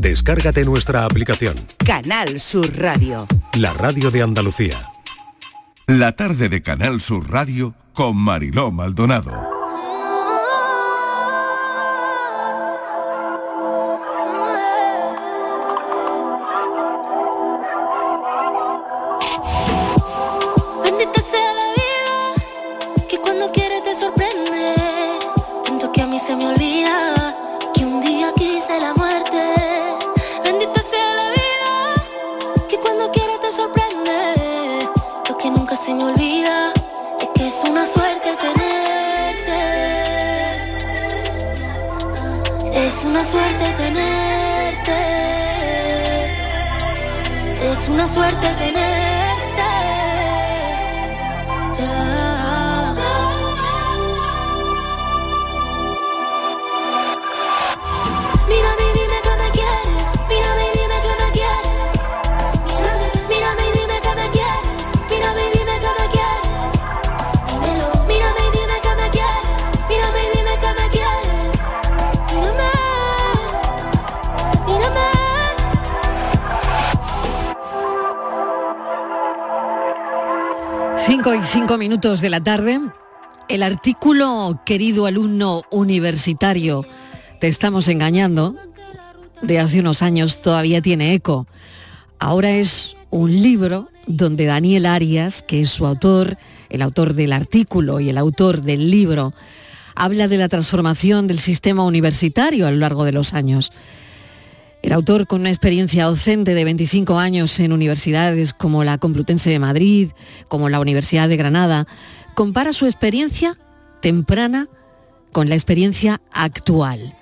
Descárgate nuestra aplicación. Canal Sur Radio. La radio de Andalucía. La tarde de Canal Sur Radio con Mariló Maldonado. Minutos de la tarde. El artículo, querido alumno universitario, te estamos engañando, de hace unos años todavía tiene eco. Ahora es un libro donde Daniel Arias, que es su autor, el autor del artículo y el autor del libro, habla de la transformación del sistema universitario a lo largo de los años. El autor, con una experiencia docente de 25 años en universidades como la Complutense de Madrid, como la Universidad de Granada, compara su experiencia temprana con la experiencia actual.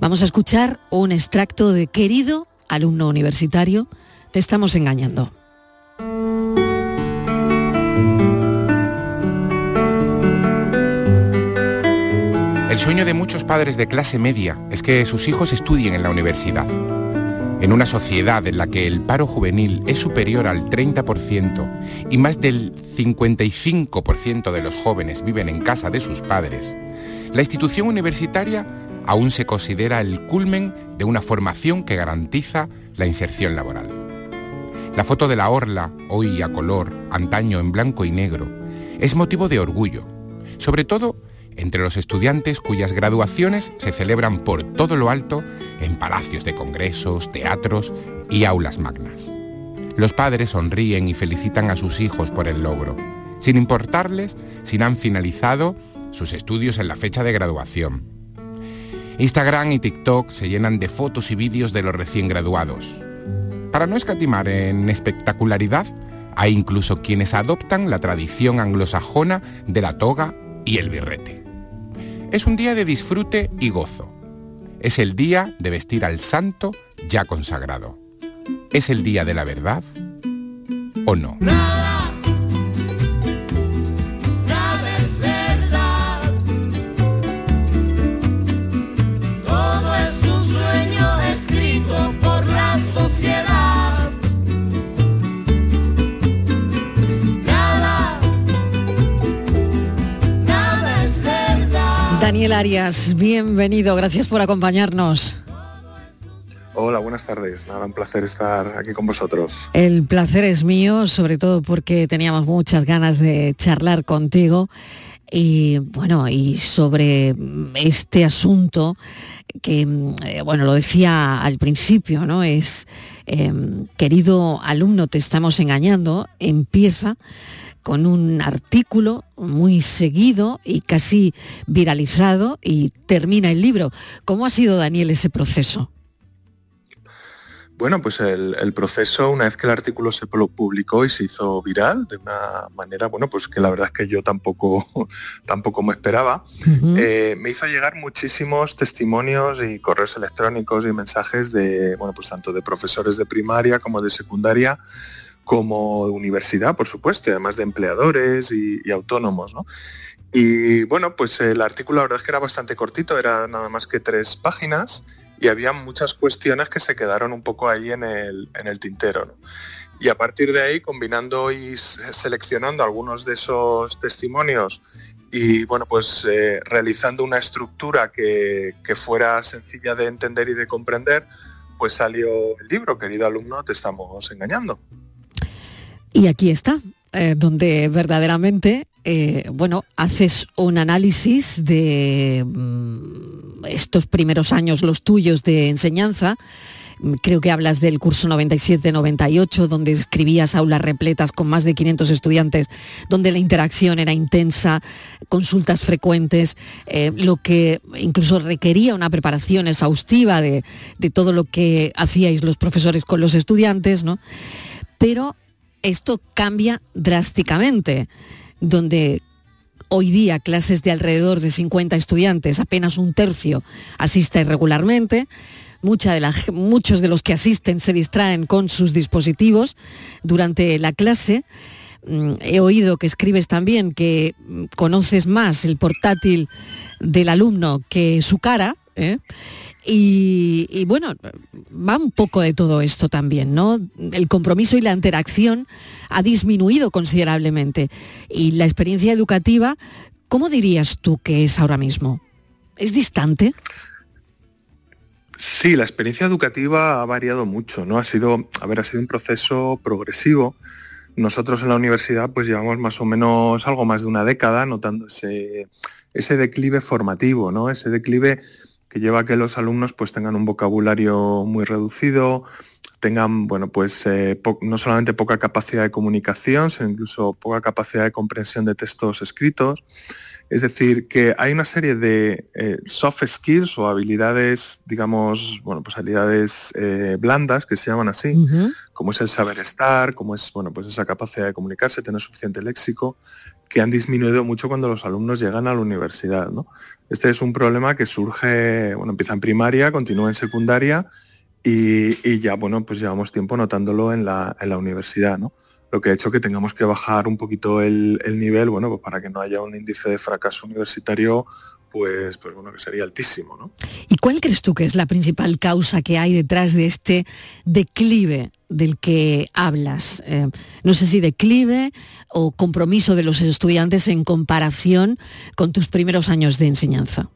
Vamos a escuchar un extracto de Querido alumno universitario, te estamos engañando. El sueño de muchos padres de clase media es que sus hijos estudien en la universidad. En una sociedad en la que el paro juvenil es superior al 30% y más del 55% de los jóvenes viven en casa de sus padres, la institución universitaria aún se considera el culmen de una formación que garantiza la inserción laboral. La foto de la orla, hoy a color, antaño en blanco y negro, es motivo de orgullo, sobre todo entre los estudiantes cuyas graduaciones se celebran por todo lo alto en palacios de congresos, teatros y aulas magnas. Los padres sonríen y felicitan a sus hijos por el logro, sin importarles si han finalizado sus estudios en la fecha de graduación. Instagram y TikTok se llenan de fotos y vídeos de los recién graduados. Para no escatimar en espectacularidad, hay incluso quienes adoptan la tradición anglosajona de la toga y el birrete. Es un día de disfrute y gozo. Es el día de vestir al santo ya consagrado. ¿Es el día de la verdad o no? Daniel Arias, bienvenido, gracias por acompañarnos. Hola, buenas tardes. Nada, un placer estar aquí con vosotros. El placer es mío, sobre todo porque teníamos muchas ganas de charlar contigo y bueno, y sobre este asunto que, mm, eh, bueno, lo decía al principio, ¿no? Es, em, querido alumno, te estamos engañando, empieza con un artículo muy seguido y casi viralizado y termina el libro. ¿Cómo ha sido, Daniel, ese proceso? Bueno, pues el, el proceso, una vez que el artículo se pu- publicó y se hizo viral, de una manera, bueno, pues que la verdad es que yo tampoco, tampoco me esperaba, eh, me hizo llegar muchísimos testimonios y correos electrónicos y mensajes de, bueno, pues tanto de profesores de primaria como de secundaria, como universidad, por supuesto, y además de empleadores y, autónomos, ¿no? Y bueno, pues el artículo la verdad es que era bastante cortito, era nada más que tres páginas y había muchas cuestiones que se quedaron un poco ahí en el, tintero. Y a partir de ahí, combinando y se- seleccionando algunos de esos testimonios y bueno, pues eh, realizando una estructura que, que fuera sencilla de entender y de comprender, pues salió el libro, querido alumno, te estamos engañando. Y aquí está, eh, donde verdaderamente, eh, bueno, haces un análisis de mm, estos primeros años, los tuyos de enseñanza, creo que hablas del curso 97-98, donde escribías aulas repletas con más de 500 estudiantes, donde la interacción era intensa, consultas frecuentes, eh, lo que incluso requería una preparación exhaustiva de, de, todo lo que hacíais los profesores con los estudiantes, ¿no? Pero esto cambia drásticamente, donde hoy día clases de alrededor de 50 estudiantes, apenas un tercio asiste regularmente, de muchos de los que asisten se distraen con sus dispositivos durante la clase. Mm, he oído que escribes también que mm, conoces más el portátil del alumno que su cara. ¿eh? Y, bueno, va un poco de todo esto también, ¿no? El compromiso y la interacción ha disminuido considerablemente. Y la experiencia educativa, ¿cómo dirías tú que es ahora mismo? ¿Es distante? Sí, la experiencia educativa ha variado mucho, ¿no? Ha sido, a ver, ha sido un proceso progresivo. Nosotros en la universidad pues llevamos más o menos algo más de una década notando ese, ese declive formativo, ¿no? Ese declive que lleva a que los alumnos pues tengan un vocabulario muy reducido, tengan, bueno, pues eh, no solamente poca capacidad de comunicación, sino incluso poca capacidad de comprensión de textos escritos. Es decir, que hay una serie de eh, soft skills o habilidades, digamos, bueno, pues habilidades eh, blandas que se llaman así, como es el saber estar, como es, bueno, pues esa capacidad de comunicarse, tener suficiente léxico, que han disminuido mucho cuando los alumnos llegan a la universidad. Este es un problema que surge, bueno, empieza en primaria, continúa en secundaria y, ya, bueno, pues llevamos tiempo notándolo en la, en la universidad, ¿no? lo que ha hecho que tengamos que bajar un poquito el, nivel, bueno, pues para que no haya un índice de fracaso universitario pues, pues bueno, que sería altísimo. ¿no? ¿Y cuál crees tú que es la principal causa que hay detrás de este declive del que hablas? Eh, no sé si declive o compromiso de los estudiantes en comparación con tus primeros años de enseñanza.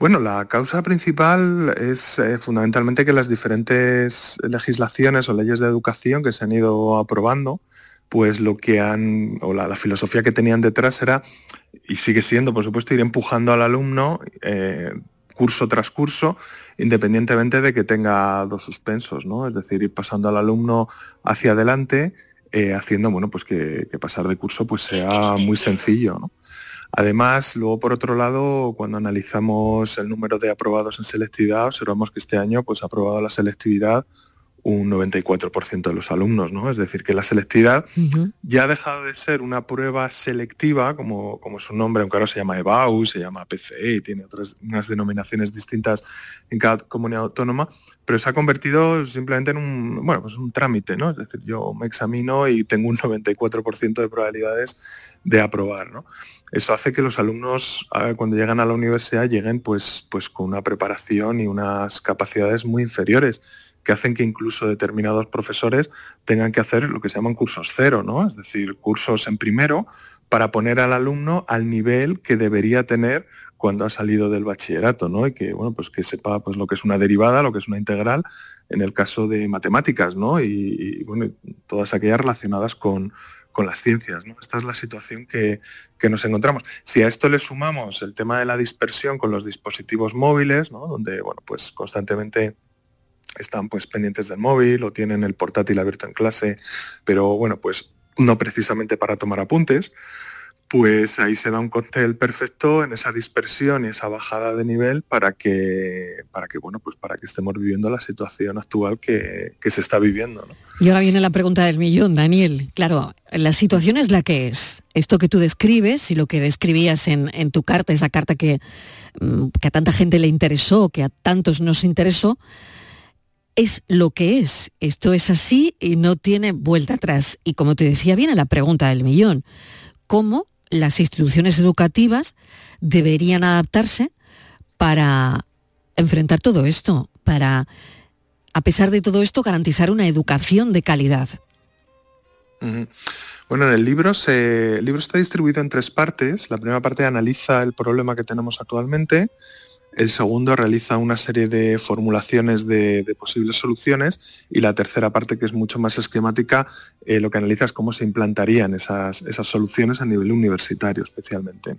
Bueno, la causa principal es eh, fundamentalmente que las diferentes legislaciones o leyes de educación que se han ido aprobando, pues lo que han, o la, filosofía que tenían detrás era, y sigue siendo, por supuesto, ir empujando al alumno eh, curso tras curso, independientemente de que tenga dos suspensos, ¿no? Es decir, ir pasando al alumno hacia adelante, eh, haciendo, bueno, pues que, que, pasar de curso pues sea muy sencillo, ¿no? Además, luego por otro lado, cuando analizamos el número de aprobados en selectividad, observamos que este año pues, ha aprobado la selectividad un 94% de los alumnos, ¿no? Es decir, que la selectividad ya ha dejado de ser una prueba selectiva, como, como su nombre, aunque ahora se llama EBAU, se llama PCE y tiene otras unas denominaciones distintas en cada comunidad autónoma, pero se ha convertido simplemente en un, bueno, pues un trámite, ¿no? Es decir, yo me examino y tengo un 94% de probabilidades de aprobar, ¿no? Eso hace que los alumnos, cuando llegan a la universidad, lleguen pues, pues con una preparación y unas capacidades muy inferiores que hacen que incluso determinados profesores tengan que hacer lo que se llaman cursos cero, ¿no? Es decir, cursos en primero para poner al alumno al nivel que debería tener cuando ha salido del bachillerato, ¿no? Y que, bueno, pues que sepa pues, lo que es una derivada, lo que es una integral, en el caso de matemáticas, ¿no? Y, bueno, todas aquellas relacionadas con, con las ciencias. ¿no? Esta es la situación que, que, nos encontramos. Si a esto le sumamos el tema de la dispersión con los dispositivos móviles, ¿no? donde bueno, pues constantemente están pues pendientes del móvil o tienen el portátil abierto en clase, pero bueno, pues no precisamente para tomar apuntes, pues ahí se da un cóctel perfecto en esa dispersión y esa bajada de nivel para que, para que, bueno, pues para que estemos viviendo la situación actual que, se está viviendo. Y ahora viene la pregunta del millón, Daniel. Claro, la situación es la que es. Esto que tú describes y lo que describías en, en tu carta, esa carta que, mm, que a tanta gente le interesó, que a tantos nos interesó, es lo que es. Esto es así y no tiene vuelta atrás. Y como te decía, viene la pregunta del millón. ¿Cómo las instituciones educativas deberían adaptarse para enfrentar todo esto, para, a pesar de todo esto, garantizar una educación de calidad? Bueno, en el libro, el libro está distribuido en tres partes. La primera parte analiza el problema que tenemos actualmente, el segundo realiza una serie de formulaciones de, posibles soluciones y la tercera parte, que es mucho más esquemática, eh, lo que analiza es cómo se implantarían esas, soluciones a nivel universitario especialmente.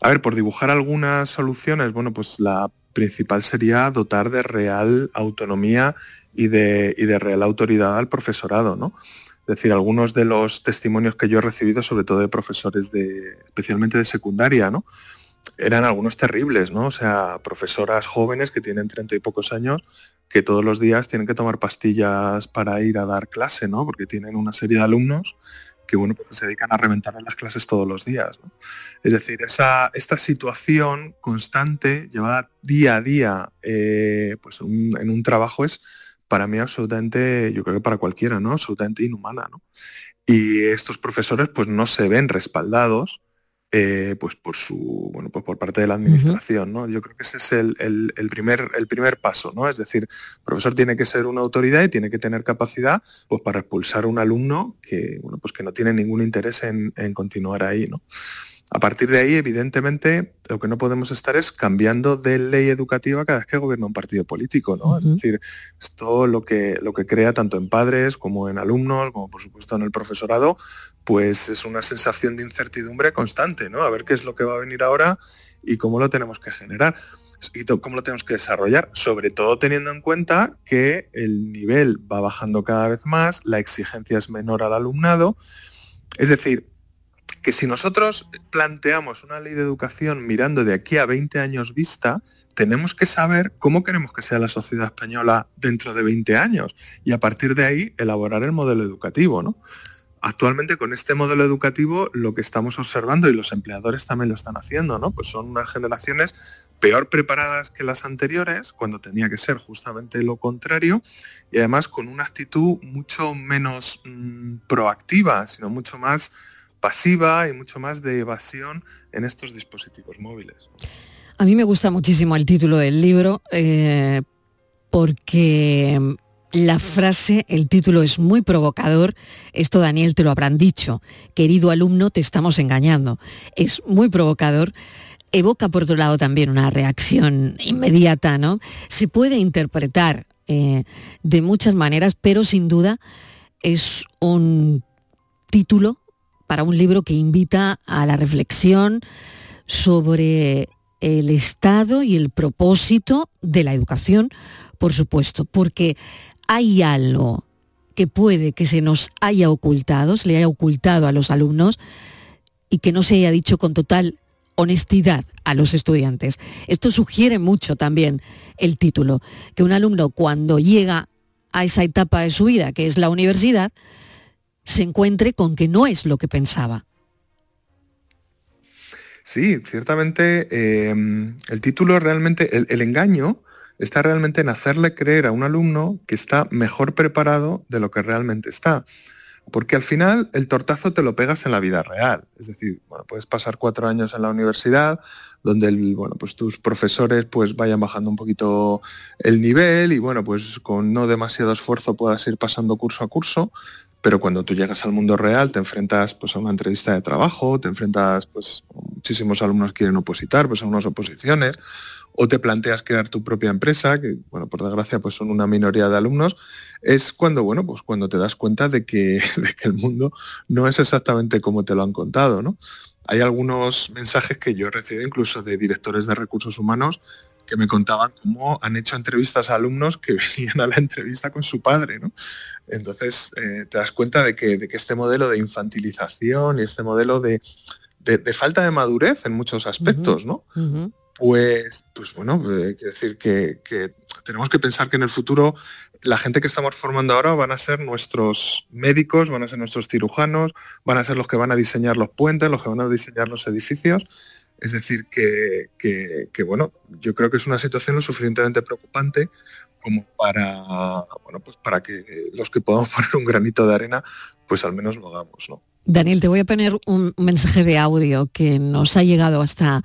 A ver, por dibujar algunas soluciones, bueno, pues la principal sería dotar de real autonomía y de, y de real autoridad al profesorado, ¿no? Es decir, algunos de los testimonios que yo he recibido, sobre todo de profesores de, especialmente de secundaria, ¿no? Eran algunos terribles, ¿no? O sea, profesoras jóvenes que tienen treinta y pocos años que todos los días tienen que tomar pastillas para ir a dar clase, ¿no? Porque tienen una serie de alumnos que bueno, pues se dedican a reventar en las clases todos los días. Es decir, esa, esta situación constante, llevada día a día eh, pues en un trabajo es para mí absolutamente, yo creo que para cualquiera, ¿no? Absolutamente inhumana, ¿no? Y estos profesores pues no se ven respaldados eh, pues por su bueno pues por parte de la administración ¿no? yo creo que ese es el, primer el primer paso no es decir el profesor tiene que ser una autoridad y tiene que tener capacidad pues para expulsar a un alumno que bueno pues que no tiene ningún interés en, en continuar ahí no a partir de ahí, evidentemente, lo que no podemos estar es cambiando de ley educativa cada vez que gobierna un partido político, ¿no? Es decir, esto lo que, lo que crea tanto en padres como en alumnos, como por supuesto en el profesorado, pues es una sensación de incertidumbre constante, ¿no? A ver qué es lo que va a venir ahora y cómo lo tenemos que generar y cómo lo tenemos que desarrollar, sobre todo teniendo en cuenta que el nivel va bajando cada vez más, la exigencia es menor al alumnado, es decir, que si nosotros planteamos una ley de educación mirando de aquí a 20 años vista, tenemos que saber cómo queremos que sea la sociedad española dentro de 20 años y a partir de ahí elaborar el modelo educativo. ¿no? Actualmente con este modelo educativo lo que estamos observando, y los empleadores también lo están haciendo, ¿no? pues son unas generaciones peor preparadas que las anteriores, cuando tenía que ser justamente lo contrario, y además con una actitud mucho menos mm, proactiva, sino mucho más pasiva y mucho más de evasión en estos dispositivos móviles. A mí me gusta muchísimo el título del libro eh, porque la frase, el título es muy provocador. Esto, Daniel, te lo habrán dicho. Querido alumno, te estamos engañando. Es muy provocador. Evoca, por otro lado, también una reacción inmediata, ¿no? Se puede interpretar eh, de muchas maneras, pero sin duda es un título para un libro que invita a la reflexión sobre el estado y el propósito de la educación, por supuesto, porque hay algo que puede que se nos haya ocultado, se le haya ocultado a los alumnos y que no se haya dicho con total honestidad a los estudiantes. Esto sugiere mucho también el título, que un alumno cuando llega a esa etapa de su vida, que es la universidad, se encuentre con que no es lo que pensaba. Sí, ciertamente eh, el título realmente, el, engaño está realmente en hacerle creer a un alumno que está mejor preparado de lo que realmente está. Porque al final el tortazo te lo pegas en la vida real. Es decir, bueno, puedes pasar cuatro años en la universidad, donde bueno, pues tus profesores pues vayan bajando un poquito el nivel y bueno, pues con no demasiado esfuerzo puedas ir pasando curso a curso, pero cuando tú llegas al mundo real te enfrentas pues, a una entrevista de trabajo, te enfrentas, pues muchísimos alumnos quieren opositar, pues a unas oposiciones, o te planteas crear tu propia empresa, que bueno, por desgracia pues son una minoría de alumnos, es cuando, bueno, pues cuando te das cuenta de que, de que el mundo no es exactamente como te lo han contado, ¿no? Hay algunos mensajes que yo he recibido incluso de directores de recursos humanos que me contaban cómo han hecho entrevistas a alumnos que venían a la entrevista con su padre, ¿no? Entonces eh, te das cuenta de que, este modelo de infantilización y este modelo de, falta de madurez en muchos aspectos, ¿no? Pues, pues bueno, eh, quiero decir que, tenemos que pensar que en el futuro la gente que estamos formando ahora van a ser nuestros médicos, van a ser nuestros cirujanos, van a ser los que van a diseñar los puentes, los que van a diseñar los edificios. Es decir, que, que bueno, yo creo que es una situación lo suficientemente preocupante como para, bueno, pues para que los que podamos poner un granito de arena, pues al menos lo hagamos, ¿no? Daniel, te voy a poner un mensaje de audio que nos ha llegado hasta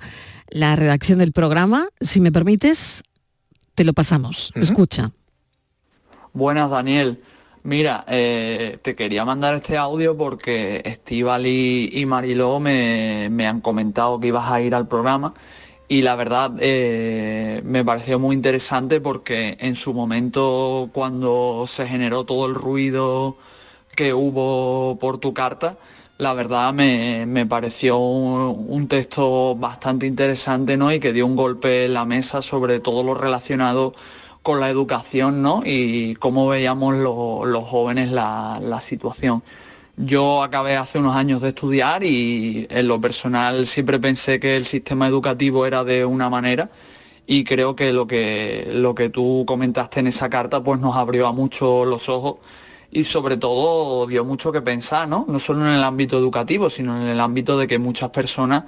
la redacción del programa. Si me permites, te lo pasamos. Escucha. Buenas, Daniel. Mira, eh, te quería mandar este audio porque Estival y, Mariló me, me han comentado que ibas a ir al programa y la verdad eh, me pareció muy interesante porque en su momento cuando se generó todo el ruido que hubo por tu carta, la verdad me, pareció un, texto bastante interesante ¿no? y que dio un golpe en la mesa sobre todo lo relacionado con la educación ¿no? y cómo veíamos los jóvenes la situación. Yo acabé hace unos años de estudiar y en lo personal siempre pensé que el sistema educativo era de una manera y creo que lo que, lo que tú comentaste en esa carta pues nos abrió a mucho los ojos y sobre todo dio mucho que pensar, ¿no? No solo en el ámbito educativo, sino en el ámbito de que muchas personas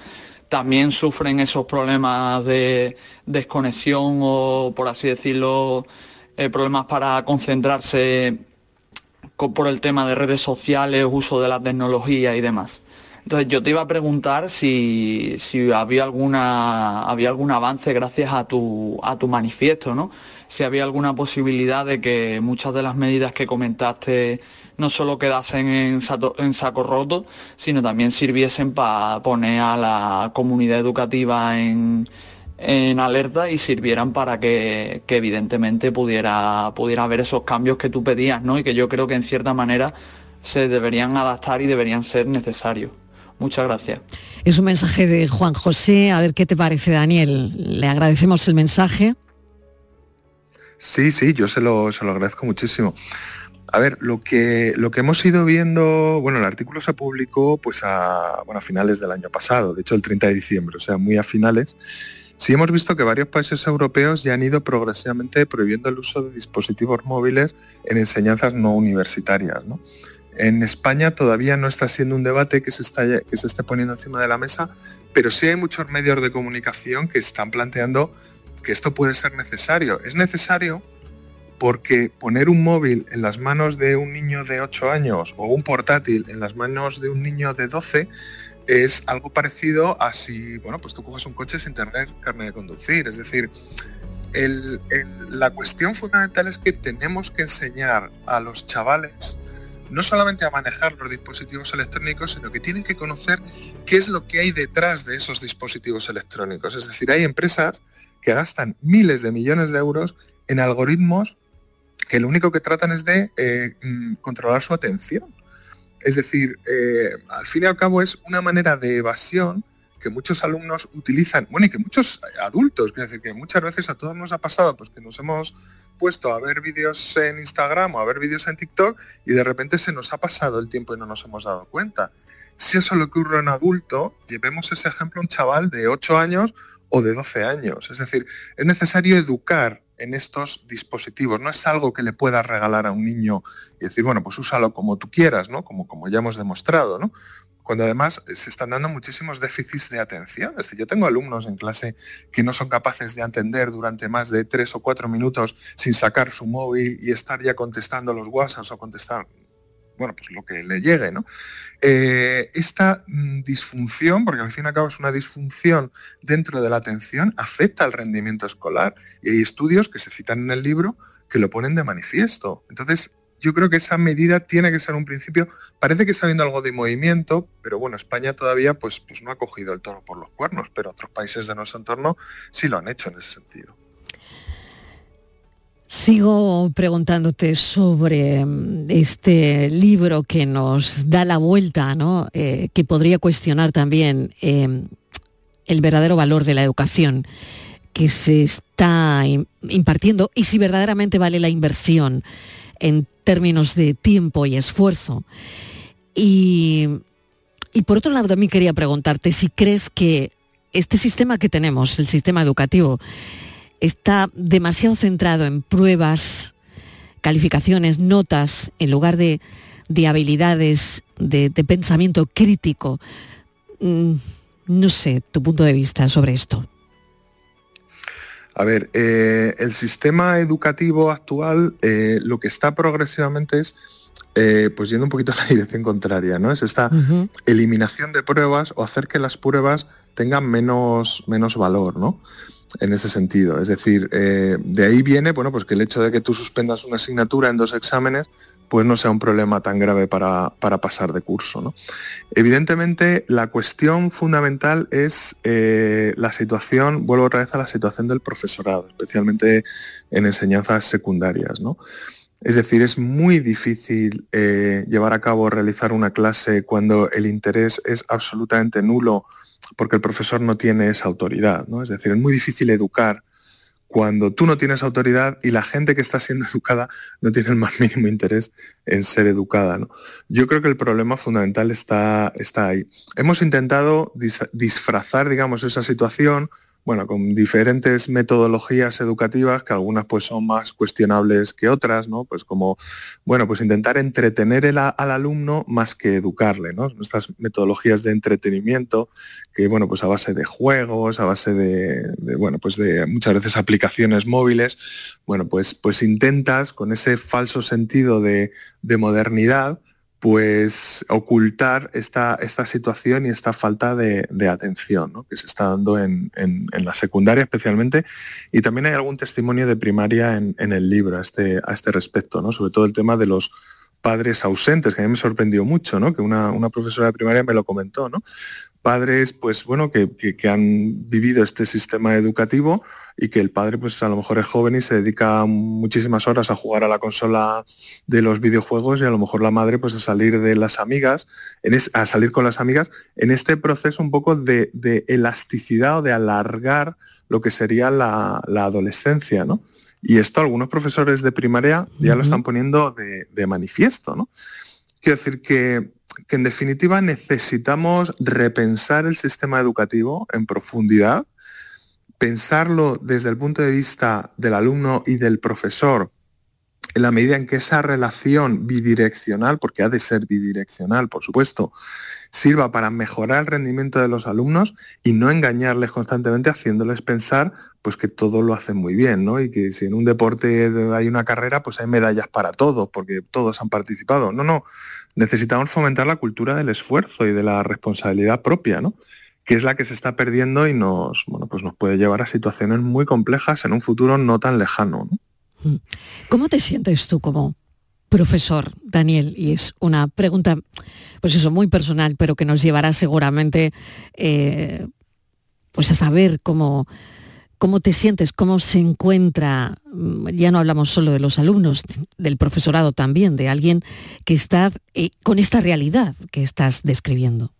también sufren esos problemas de desconexión o, por así decirlo, eh, problemas para concentrarse por el tema de redes sociales, uso de la tecnología y demás. Entonces yo te iba a preguntar si, había, alguna, había algún avance gracias a tu, a tu manifiesto, ¿no? Si había alguna posibilidad de que muchas de las medidas que comentaste no solo quedasen en, en saco roto, sino también sirviesen para poner a la comunidad educativa en, en alerta y sirvieran para que, evidentemente pudiera, pudiera haber esos cambios que tú pedías, ¿no? Y que yo creo que en cierta manera se deberían adaptar y deberían ser necesarios. Muchas gracias. Es un mensaje de Juan José. A ver qué te parece, Daniel. Le agradecemos el mensaje. Sí, sí, yo se lo, se lo agradezco muchísimo. A ver, lo que, lo que hemos ido viendo, bueno, el artículo se publicó pues a, bueno, a finales del año pasado, de hecho el 30 de diciembre, o sea, muy a finales, Sí hemos visto que varios países europeos ya han ido progresivamente prohibiendo el uso de dispositivos móviles en enseñanzas no universitarias. En España todavía no está siendo un debate que se, está, que se esté poniendo encima de la mesa, pero sí hay muchos medios de comunicación que están planteando que esto puede ser necesario. Es necesario porque poner un móvil en las manos de un niño de 8 años o un portátil en las manos de un niño de 12 es algo parecido a si, bueno, pues tú coges un coche sin tener carne de conducir. Es decir, la cuestión fundamental es que tenemos que enseñar a los chavales no solamente a manejar los dispositivos electrónicos, sino que tienen que conocer qué es lo que hay detrás de esos dispositivos electrónicos. Es decir, hay empresas que gastan miles de millones de euros en algoritmos que lo único que tratan es de eh, mm, controlar su atención. Es decir, eh, al fin y al cabo es una manera de evasión que muchos alumnos utilizan, bueno, y que muchos adultos, quiero decir que muchas veces a todos nos ha pasado, pues que nos hemos puesto a ver vídeos en Instagram o a ver vídeos en TikTok y de repente se nos ha pasado el tiempo y no nos hemos dado cuenta. Si eso lo ocurre en adulto, llevemos ese ejemplo a un chaval de 8 años o de 12 años. Es decir, es necesario educar en estos dispositivos. No es algo que le puedas regalar a un niño y decir, bueno, pues úsalo como tú quieras, ¿no? Como, como ya hemos demostrado, ¿no? Cuando además se están dando muchísimos déficits de atención. Es decir, yo tengo alumnos en clase que no son capaces de atender durante más de tres o cuatro minutos sin sacar su móvil y estar ya contestando los WhatsApp o contestar bueno, pues lo que le llegue, ¿no? Eh, esta mm, disfunción, porque al fin y al cabo es una disfunción dentro de la atención, afecta al rendimiento escolar. Y hay estudios que se citan en el libro que lo ponen de manifiesto. Entonces, yo creo que esa medida tiene que ser un principio. Parece que está habiendo algo de movimiento, pero bueno, España todavía pues, pues no ha cogido el toro por los cuernos, pero otros países de nuestro entorno sí lo han hecho en ese sentido. Sigo preguntándote sobre mm, este libro que nos da la vuelta, ¿no? Eh, que podría cuestionar también em, el verdadero valor de la educación que se está impartiendo y si verdaderamente vale la inversión en términos de tiempo y esfuerzo. Y, y por otro lado también quería preguntarte si crees que este sistema que tenemos, el sistema educativo, está demasiado centrado en pruebas, calificaciones, notas, en lugar de, habilidades de, pensamiento crítico. Mm, no sé, tu punto de vista sobre esto. A ver, eh, el sistema educativo actual eh, lo que está progresivamente es eh, pues yendo un poquito a la dirección contraria, ¿no? Es esta eliminación de pruebas o hacer que las pruebas tengan menos, menos valor, ¿no? En ese sentido. Es decir, eh, de ahí viene, bueno, pues que el hecho de que tú suspendas una asignatura en dos exámenes, pues no sea un problema tan grave para, pasar de curso. Evidentemente, la cuestión fundamental es eh, la situación, vuelvo otra vez a la situación del profesorado, especialmente en enseñanzas secundarias. ¿no? Es decir, es muy difícil eh, llevar a cabo, realizar una clase cuando el interés es absolutamente nulo porque el profesor no tiene esa autoridad. ¿no? Es decir, es muy difícil educar cuando tú no tienes autoridad y la gente que está siendo educada no tiene el más mínimo interés en ser educada. ¿no? Yo creo que el problema fundamental está, está ahí. Hemos intentado disfrazar, digamos, esa situación bueno, con diferentes metodologías educativas, que algunas pues son más cuestionables que otras, ¿no? Pues como, bueno, pues intentar entretener al alumno más que educarle, ¿no? Estas metodologías de entretenimiento, que bueno, pues a base de juegos, a base de, bueno, pues de muchas veces aplicaciones móviles, bueno, pues, pues intentas con ese falso sentido de, de modernidad, pues ocultar esta, esta situación y esta falta de, atención que se está dando en, la secundaria especialmente. Y también hay algún testimonio de primaria en, el libro a este, a este respecto, ¿no? sobre todo el tema de los padres ausentes, que a mí me sorprendió mucho, ¿no? que una, una profesora de primaria me lo comentó, ¿no? Padres pues bueno que, han vivido este sistema educativo y que el padre pues a lo mejor es joven y se dedica muchísimas horas a jugar a la consola de los videojuegos y a lo mejor la madre pues a salir de las amigas a salir con las amigas en este proceso un poco de, elasticidad o de alargar lo que sería la, adolescencia ¿no? y esto algunos profesores de primaria ya lo están poniendo de, de manifiesto ¿no? quiero decir que que en definitiva necesitamos repensar el sistema educativo en profundidad, pensarlo desde el punto de vista del alumno y del profesor, en la medida en que esa relación bidireccional, porque ha de ser bidireccional, por supuesto, sirva para mejorar el rendimiento de los alumnos y no engañarles constantemente haciéndoles pensar pues que todo lo hacen muy bien, ¿no? Y que si en un deporte hay una carrera, pues hay medallas para todos, porque todos han participado. No, no, necesitamos fomentar la cultura del esfuerzo y de la responsabilidad propia, ¿no? que es la que se está perdiendo y nos, bueno, pues nos puede llevar a situaciones muy complejas en un futuro no tan lejano. Mm. ¿Cómo te sientes tú como profesor, Daniel? Y es una pregunta, pues eso, muy personal, pero que nos llevará seguramente eh, pues a saber cómo, ¿Cómo te sientes? ¿Cómo se encuentra? Mm, ya no hablamos solo de los alumnos, del profesorado también, de alguien que está eh, con esta realidad que estás describiendo.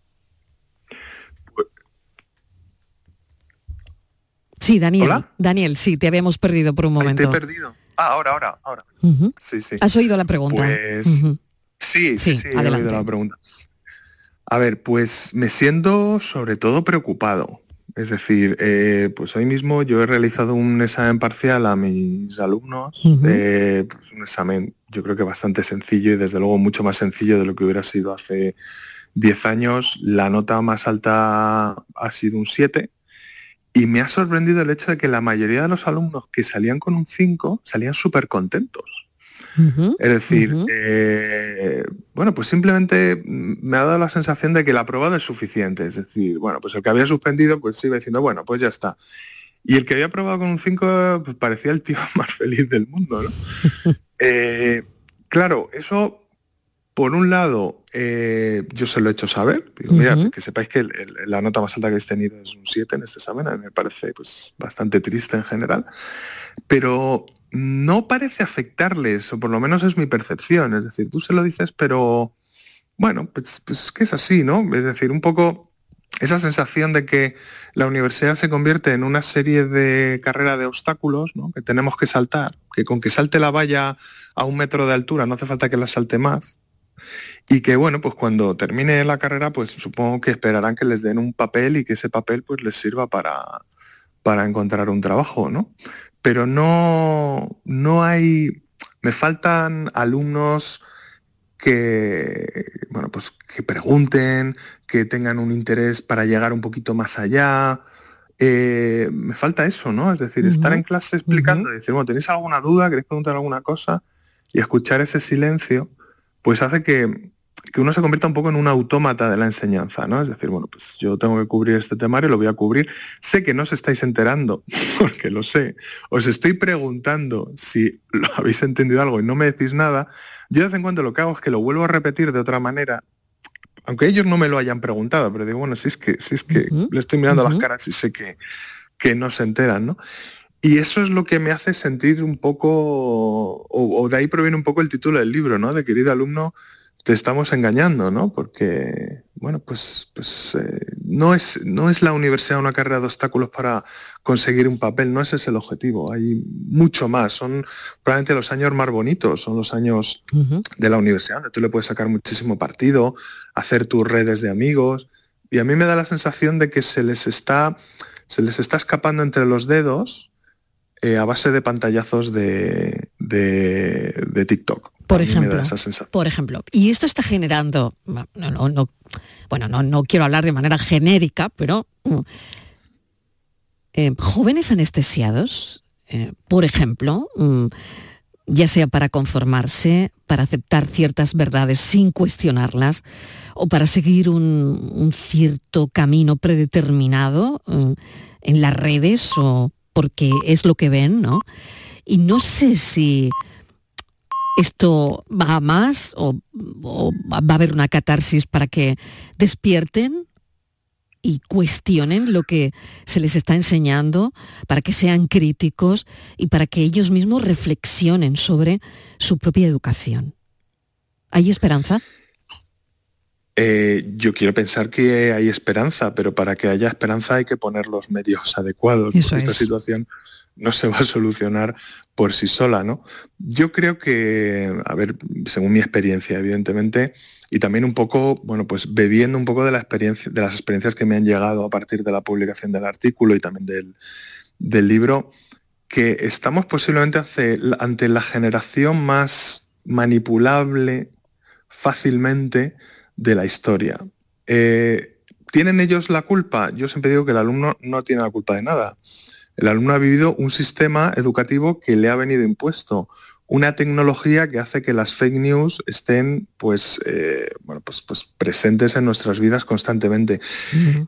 Sí, Daniel. Daniel, sí, te habíamos perdido por un momento. Te he perdido. Ah, ahora, ahora, ahora. Sí, sí. ¿Has oído la pregunta? Pues, sí, sí, sí, he oído la pregunta. A ver, pues me siento sobre todo preocupado es decir, eh, pues hoy mismo yo he realizado un examen parcial a mis alumnos, eh, pues un examen yo creo que bastante sencillo y desde luego mucho más sencillo de lo que hubiera sido hace 10 años. La nota más alta ha sido un 7 y me ha sorprendido el hecho de que la mayoría de los alumnos que salían con un 5 salían súper contentos es decir, eh, bueno, pues simplemente me ha dado la sensación de que la aprobado es suficiente. Es decir, bueno, pues el que había suspendido, pues iba diciendo, bueno, pues ya está. Y el que había aprobado con un 5, pues parecía el tío más feliz del mundo, eh, claro, eso, por un lado, eh, yo se lo he hecho saber. Digo, mira, que sepáis que la nota más alta que habéis tenido es un 7 en este examen. A mí me parece pues, bastante triste en general. Pero no parece afectarles, o por lo menos es mi percepción. Es decir, tú se lo dices, pero bueno, pues, pues que es así, ¿no? Es decir, un poco esa sensación de que la universidad se convierte en una serie de carrera de obstáculos ¿no? que tenemos que saltar, que con que salte la valla a un metro de altura no hace falta que la salte más. Y que bueno, pues cuando termine la carrera, pues supongo que esperarán que les den un papel y que ese papel pues les sirva para, para encontrar un trabajo, ¿no? Pero no, no hay, me faltan alumnos que, bueno, pues que pregunten, que tengan un interés para llegar un poquito más allá. Eh, me falta eso, ¿no? Es decir, estar en clase explicando decir, bueno, ¿tenéis alguna duda? ¿Queréis preguntar alguna cosa? Y escuchar ese silencio, pues hace que, que uno se convierta un poco en un autómata de la enseñanza, ¿no? Es decir, bueno, pues yo tengo que cubrir este temario, lo voy a cubrir. Sé que no os estáis enterando, porque lo sé. Os estoy preguntando si lo habéis entendido algo y no me decís nada. Yo de vez en cuando lo que hago es que lo vuelvo a repetir de otra manera, aunque ellos no me lo hayan preguntado, pero digo, bueno, si es que, si es que le estoy mirando las caras y sé que, que no se enteran, ¿no? Y eso es lo que me hace sentir un poco, o, o, de ahí proviene un poco el título del libro, ¿no? De querido alumno, te estamos engañando, ¿no? Porque, bueno, pues, pues eh, no, es, no es la universidad una carrera de obstáculos para conseguir un papel, no ese es el objetivo, hay mucho más, son probablemente los años más bonitos, son los años de la universidad, donde tú le puedes sacar muchísimo partido, hacer tus redes de amigos, y a mí me da la sensación de que se les está, se les está escapando entre los dedos eh, a base de pantallazos de, de TikTok. Por ejemplo, por ejemplo, y esto está generando, no, no, no, bueno, no, no quiero hablar de manera genérica, pero mm, eh, jóvenes anestesiados, eh, por ejemplo, mm, ya sea para conformarse, para aceptar ciertas verdades sin cuestionarlas, o para seguir un, cierto camino predeterminado mm, en las redes o porque es lo que ven, ¿no? Y no sé si esto va a más o, va a haber una catarsis para que despierten y cuestionen lo que se les está enseñando, para que sean críticos y para que ellos mismos reflexionen sobre su propia educación. ¿Hay esperanza? Eh, yo quiero pensar que hay esperanza, pero para que haya esperanza hay que poner los medios adecuados. Eso esta situación no se va a solucionar por sí sola, ¿no? Yo creo que, a ver, según mi experiencia, evidentemente, y también un poco, bueno, pues bebiendo un poco de la experiencia, de las experiencias que me han llegado a partir de la publicación del artículo y también del, libro, que estamos posiblemente ante la generación más manipulable fácilmente de la historia. Eh, ¿Tienen ellos la culpa? Yo siempre digo que el alumno no tiene la culpa de nada. El alumno ha vivido un sistema educativo que le ha venido impuesto, una tecnología que hace que las fake news estén pues, eh, bueno, pues, pues, presentes en nuestras vidas constantemente.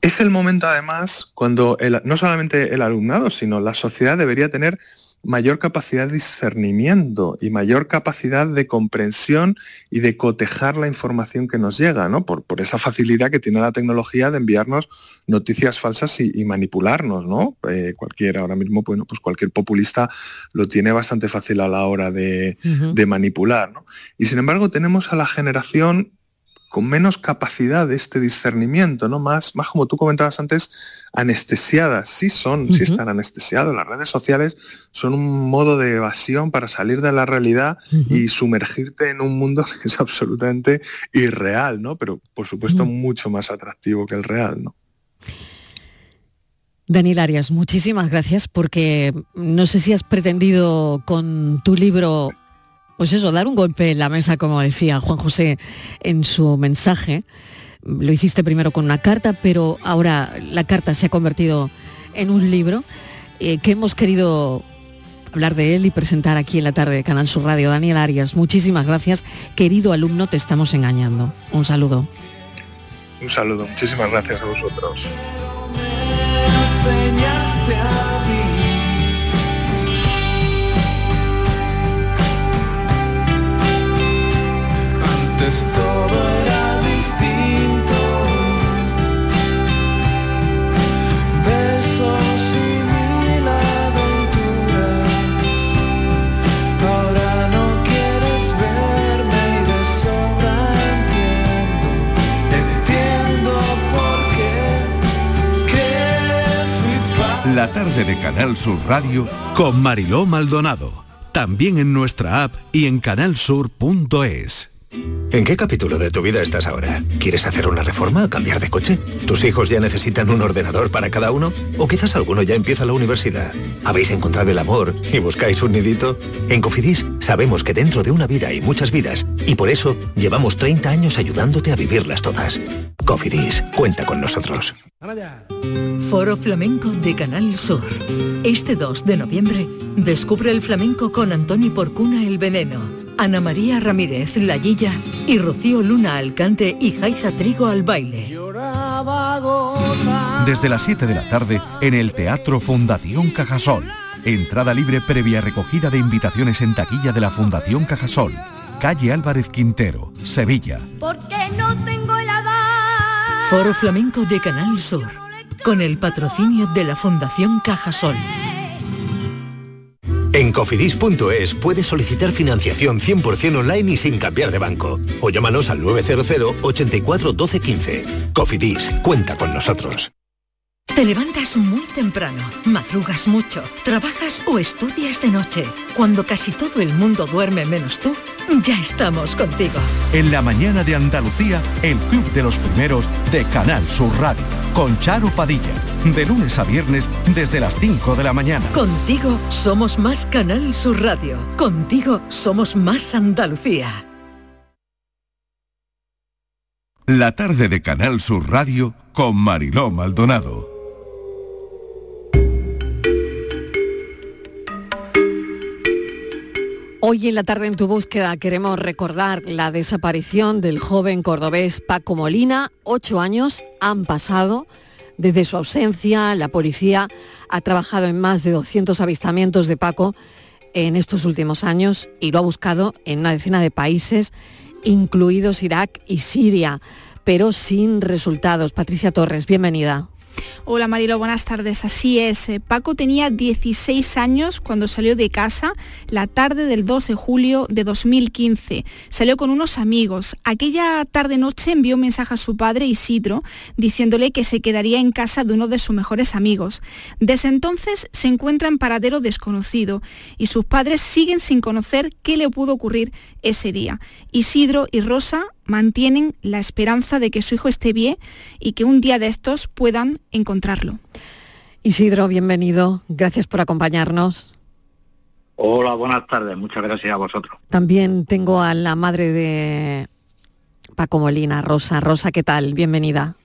Es el momento además cuando no solamente el alumnado, sino la sociedad debería tener mayor capacidad de discernimiento y mayor capacidad de comprensión y de cotejar la información que nos llega, ¿no? Por, por esa facilidad que tiene la tecnología de enviarnos noticias falsas y, manipularnos, ¿no? Eh, cualquier, ahora mismo, bueno, pues cualquier populista lo tiene bastante fácil a la hora de, de manipular, ¿no? Y sin embargo tenemos a la generación con menos capacidad de este discernimiento, ¿no? Más, más como tú comentabas antes, anestesiadas. Sí son, sí están anestesiados. Las redes sociales son un modo de evasión para salir de la realidad y sumergirte en un mundo que es absolutamente irreal, ¿no? Pero por supuesto mucho más atractivo que el real, ¿no? Daniel Arias, muchísimas gracias porque no sé si has pretendido con tu libro pues eso, dar un golpe en la mesa, como decía Juan José en su mensaje. Lo hiciste primero con una carta, pero ahora la carta se ha convertido en un libro eh, que hemos querido hablar de él y presentar aquí en la tarde de Canal Sur Radio. Daniel Arias, muchísimas gracias. Querido alumno, te estamos engañando. Un saludo. Un saludo, muchísimas gracias a vosotros. Todo era distinto. Besos y mil aventuras. Ahora no quieres verme y de sobra entiendo. Entiendo por qué. Que fui La tarde de Canal Sur Radio con Mariló Maldonado. También en nuestra app y en canalsur.es. ¿En qué capítulo de tu vida estás ahora? ¿Quieres hacer una reforma o cambiar de coche? ¿Tus hijos ya necesitan un ordenador para cada uno? ¿O quizás alguno ya empieza la universidad? ¿Habéis encontrado el amor y buscáis un nidito? En Cofidis sabemos que dentro de una vida hay muchas vidas y por eso llevamos 30 años ayudándote a vivirlas todas. Cofidis, cuenta con nosotros. Foro Flamenco de Canal Sur. Este 2 de noviembre, descubre el flamenco con Antoni Porcuna el Veneno, Ana María Ramírez La Guilla y Rocío Luna al cante y Jaiza Trigo al baile. Desde las 7 de la tarde en el Teatro Fundación Cajasol. Entrada libre previa recogida de invitaciones en taquilla de la Fundación Cajasol. Calle Álvarez Quintero, Sevilla. Porque no tengo el Foro Flamenco de Canal Sur, con el patrocinio de la Fundación Cajasol. En cofidis.es puedes solicitar financiación 100% online y sin cambiar de banco. O llámanos al 900 84 12 15. Cofidis, cuenta con nosotros. Te levantas muy temprano, madrugas mucho, trabajas o estudias de noche. Cuando casi todo el mundo duerme menos tú, ya estamos contigo. En la mañana de Andalucía, el Club de los Primeros de Canal Sur Radio. Con Charo Padilla. De lunes a viernes desde las 5 de la mañana. Contigo somos más Canal Sur Radio. Contigo somos más Andalucía. La tarde de Canal Sur Radio con Mariló Maldonado. Hoy en la tarde en tu búsqueda queremos recordar la desaparición del joven cordobés Paco Molina. Ocho años han pasado desde su ausencia. La policía ha trabajado en más de 200 avistamientos de Paco en estos últimos años y lo ha buscado en una decena de países, incluidos Irak y Siria, pero sin resultados. Patricia Torres, bienvenida. Hola Marilo, buenas tardes. Así es, eh, Paco tenía 16 años cuando salió de casa la tarde del 2 de julio de 2015. Salió con unos amigos. Aquella tarde-noche envió un mensaje a su padre Isidro diciéndole que se quedaría en casa de uno de sus mejores amigos. Desde entonces se encuentra en paradero desconocido y sus padres siguen sin conocer qué le pudo ocurrir ese día. Isidro y Rosa mantienen la esperanza de que su hijo esté bien y que un día de estos puedan encontrarlo. Isidro, bienvenido. Gracias por acompañarnos. Hola, buenas tardes. Muchas gracias a vosotros. También tengo a la madre de Paco Molina, Rosa. Rosa, ¿qué tal? Bienvenida.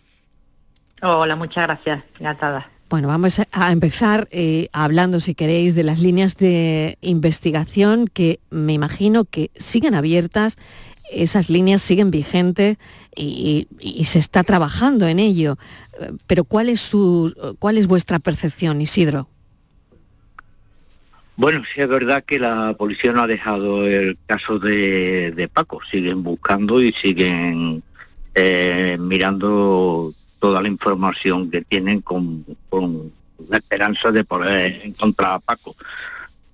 Hola, muchas gracias. Encantada. Bueno, vamos a empezar eh, hablando, si queréis, de las líneas de investigación que me imagino que siguen abiertas esas líneas siguen vigentes y, se está trabajando en ello. Pero ¿cuál es, su, cuál es vuestra percepción, Isidro? Bueno, sí es verdad que la policía no ha dejado el caso de, Paco. Siguen buscando y siguen eh, mirando toda la información que tienen con, con la esperanza de poder encontrar a Paco.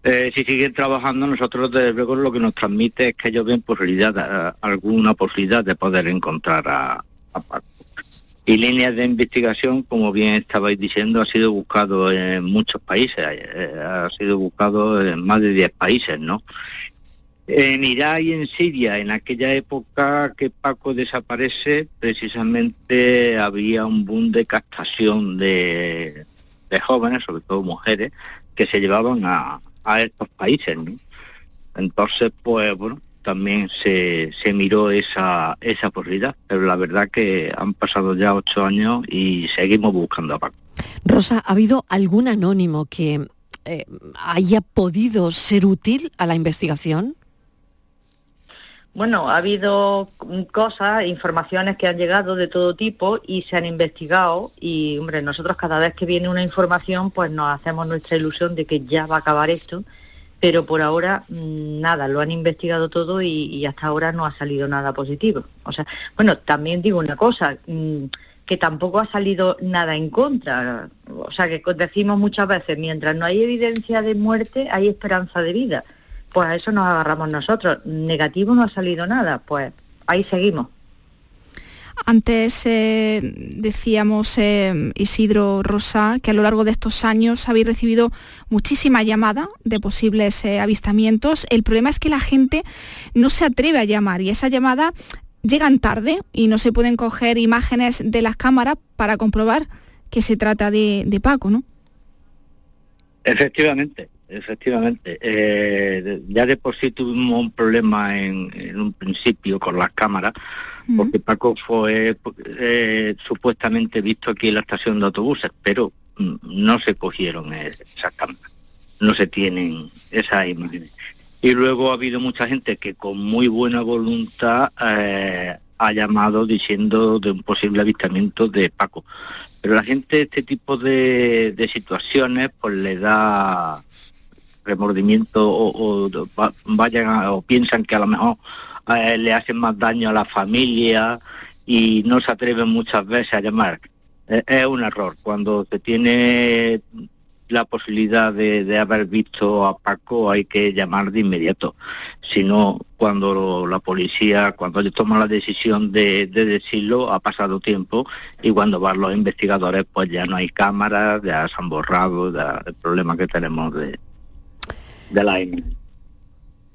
Eh, si siguen trabajando, nosotros desde luego lo que nos transmite es que ellos ven posibilidad, eh, alguna posibilidad de poder encontrar a, Paco. Y líneas de investigación, como bien estabais diciendo, ha sido buscado en muchos países, eh, ha sido buscado en más de 10 países, ¿no? En Irak y en Siria, en aquella época que Paco desaparece, precisamente había un boom de captación de jóvenes, sobre todo mujeres, que se llevaban a, a estos países. ¿no? Entonces, pues bueno, también se, se miró esa, esa posibilidad, pero la verdad que han pasado ya ocho años y seguimos buscando a Paco. Rosa, ¿ha habido algún anónimo que eh, haya podido ser útil a la investigación? Bueno, ha habido cosas, informaciones que han llegado de todo tipo y se han investigado y, hombre, nosotros cada vez que viene una información, pues nos hacemos nuestra ilusión de que ya va a acabar esto, pero por ahora mm, nada, lo han investigado todo y, hasta ahora no ha salido nada positivo. O sea, bueno, también digo una cosa, mm, que tampoco ha salido nada en contra. O sea, que decimos muchas veces, mientras no hay evidencia de muerte, hay esperanza de vida pues a eso nos agarramos nosotros. Negativo no ha salido nada, pues ahí seguimos. Antes eh, decíamos, eh, Isidro Rosa, que a lo largo de estos años habéis recibido muchísima llamada de posibles eh, avistamientos. El problema es que la gente no se atreve a llamar y esa llamada llegan tarde y no se pueden coger imágenes de las cámaras para comprobar que se trata de, de Paco, ¿no? Efectivamente, efectivamente. Eh, ya de por sí tuvimos un problema en, un principio con las cámaras, porque Paco fue eh, supuestamente visto aquí en la estación de autobuses, pero mm, no se cogieron esas cámaras, no se tienen esas imágenes. Y luego ha habido mucha gente que con muy buena voluntad eh, ha llamado diciendo de un posible avistamiento de Paco. Pero la gente este tipo de, de situaciones pues le da remordimiento o, o vayan o piensan que a lo mejor eh, le hacen más daño a la familia y no se atreven muchas veces a llamar. Eh, es un error. Cuando se tiene la posibilidad de, haber visto a Paco hay que llamar de inmediato. Si no, cuando la policía, cuando ellos toman la decisión de, decirlo, ha pasado tiempo y cuando van los investigadores pues ya no hay cámaras, ya se han borrado el problema que tenemos de, de la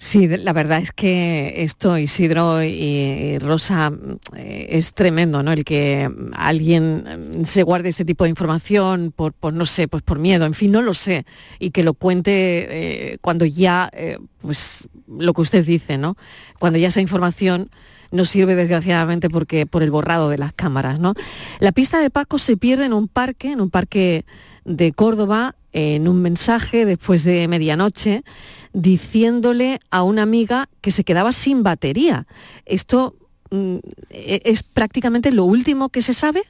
Sí, la verdad es que esto, Isidro y Rosa, eh, es tremendo, ¿no? El que alguien mm, se guarde este tipo de información por, no sé, pues por miedo, en fin, no lo sé, y que lo cuente eh, cuando ya, eh, pues lo que usted dice, ¿no? Cuando ya esa información no sirve desgraciadamente porque por el borrado de las cámaras, ¿no? La pista de Paco se pierde en un parque, en un parque de Córdoba, en un mensaje después de medianoche diciéndole a una amiga que se quedaba sin batería. ¿Esto mm, e-, es prácticamente lo último que se sabe?